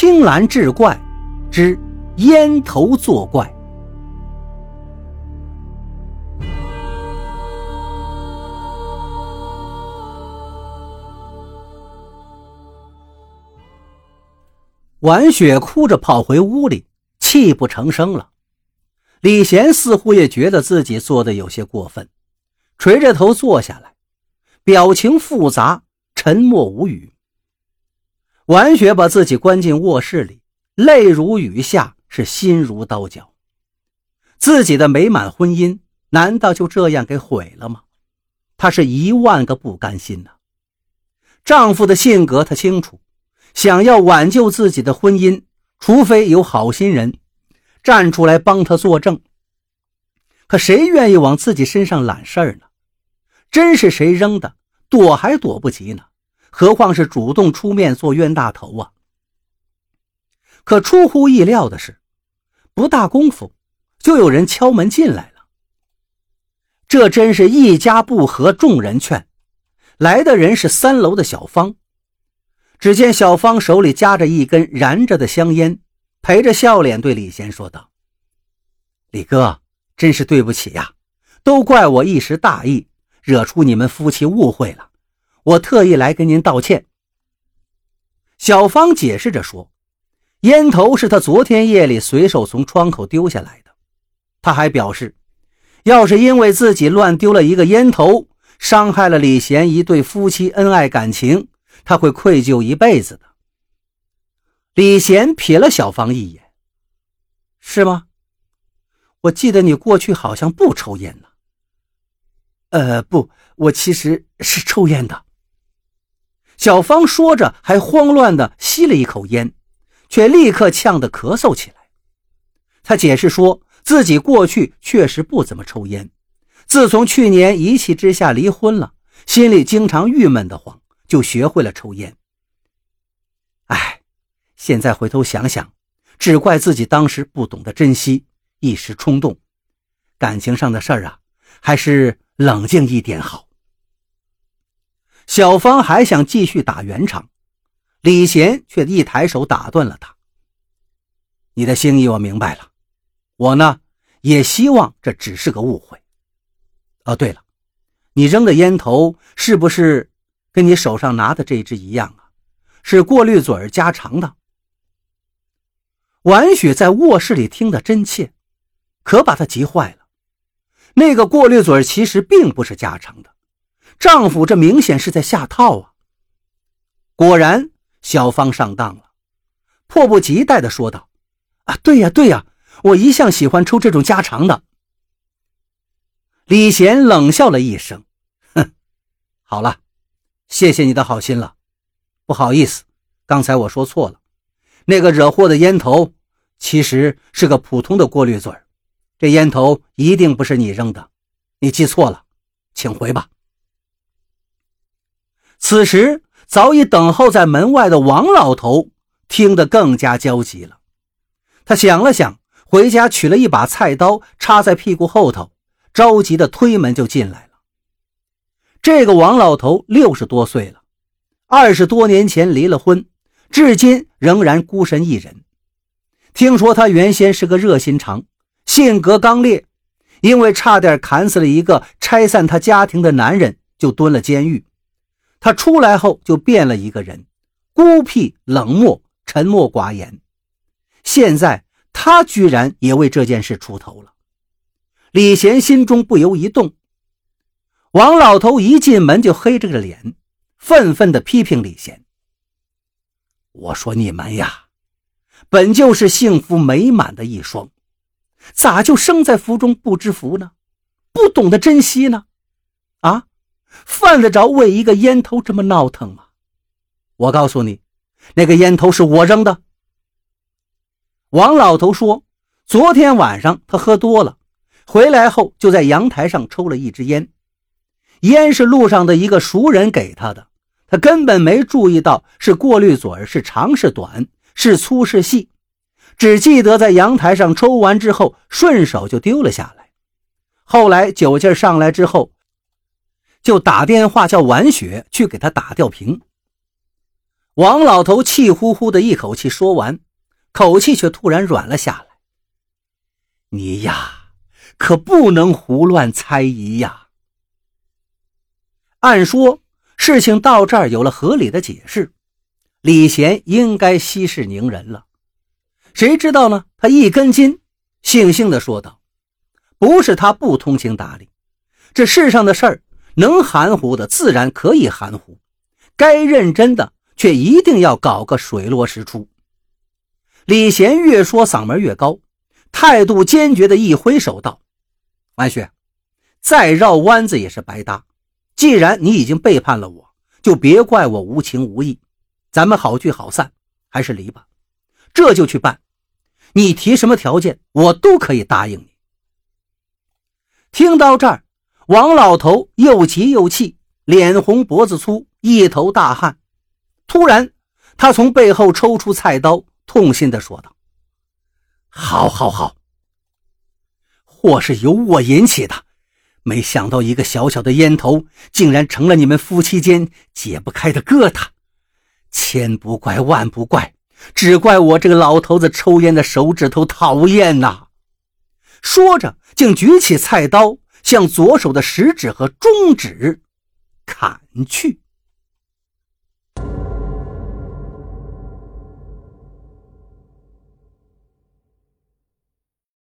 青蓝志怪之烟头作怪。婉雪哭着跑回屋里，泣不成声了。李贤似乎也觉得自己做的有些过分，垂着头坐下来，表情复杂，沉默无语。婉雪把自己关进卧室里，泪如雨下，是心如刀绞。自己的美满婚姻难道就这样给毁了吗？她是一万个不甘心呐。丈夫的性格她清楚。想要挽救自己的婚姻，除非有好心人站出来帮他作证。可谁愿意往自己身上揽事儿呢？真是谁扔的，躲还躲不及呢，何况是主动出面做冤大头啊！可出乎意料的是，不大功夫，就有人敲门进来了。这真是一家不和众人劝，来的人是三楼的小芳。只见小芳手里夹着一根燃着的香烟，陪着笑脸对李贤说道：“李哥，真是对不起呀，都怪我一时大意，惹出你们夫妻误会了。我特意来跟您道歉。”小芳解释着说：“烟头是她昨天夜里随手从窗口丢下来的。她还表示，要是因为自己乱丢了一个烟头，伤害了李贤一对夫妻恩爱感情。”他会愧疚一辈子的。李贤瞥了小芳一眼，是吗？我记得你过去好像不抽烟呢。呃，不，我其实是抽烟的。小芳说着，还慌乱的吸了一口烟，却立刻呛得咳嗽起来。她解释说自己过去确实不怎么抽烟，自从去年一气之下离婚了，心里经常郁闷的慌。就学会了抽烟。哎，现在回头想想，只怪自己当时不懂得珍惜，一时冲动。感情上的事儿啊，还是冷静一点好。小芳还想继续打圆场，李贤却一抬手打断了他：“你的心意我明白了，我呢也希望这只是个误会。哦，对了，你扔的烟头是不是？”跟你手上拿的这只一样啊，是过滤嘴加长的。婉雪在卧室里听得真切，可把她急坏了。那个过滤嘴其实并不是加长的，丈夫这明显是在下套啊！果然，小芳上当了，迫不及待地说道：“啊，对呀，对呀，我一向喜欢抽这种加长的。”李贤冷笑了一声：“哼，好了。”谢谢你的好心了，不好意思，刚才我说错了。那个惹祸的烟头其实是个普通的过滤嘴这烟头一定不是你扔的，你记错了，请回吧。此时，早已等候在门外的王老头听得更加焦急了。他想了想，回家取了一把菜刀，插在屁股后头，着急的推门就进来了。这个王老头六十多岁了，二十多年前离了婚，至今仍然孤身一人。听说他原先是个热心肠，性格刚烈，因为差点砍死了一个拆散他家庭的男人，就蹲了监狱。他出来后就变了一个人，孤僻冷漠，沉默寡言。现在他居然也为这件事出头了，李贤心中不由一动。王老头一进门就黑着个脸，愤愤地批评李贤：“我说你们呀，本就是幸福美满的一双，咋就生在福中不知福呢？不懂得珍惜呢？犯得着为一个烟头这么闹腾吗？我告诉你，那个烟头是我扔的。”王老头说：“昨天晚上他喝多了，回来后就在阳台上抽了一支烟。”烟是路上的一个熟人给他的，他根本没注意到是过滤嘴是长是短，是粗是细，只记得在阳台上抽完之后顺手就丢了下来。后来酒劲上来之后，就打电话叫婉雪去给他打吊瓶。王老头气呼呼的一口气说完，口气却突然软了下来。你呀，可不能胡乱猜疑呀。按说事情到这儿有了合理的解释，李贤应该息事宁人了。谁知道呢？他一根筋，悻悻地说道：“不是他不通情达理，这世上的事儿，能含糊的自然可以含糊，该认真的。”却一定要搞个水落石出。李贤越说嗓门越高，态度坚决的一挥手道：“万雪，再绕弯子也是白搭。既然你已经背叛了我，就别怪我无情无义。咱们好聚好散，还是离吧。这就去办。你提什么条件，我都可以答应你。”听到这儿，王老头又急又气，脸红脖子粗，一头大汗。突然，他从背后抽出菜刀，痛心地说道：“好，好，好！祸是由我引起的，没想到一个小小的烟头，竟然成了你们夫妻间解不开的疙瘩。千不怪万不怪，只怪我这个老头子抽烟的手指头讨厌呐！”说着，竟举起菜刀，向左手的食指和中指砍去。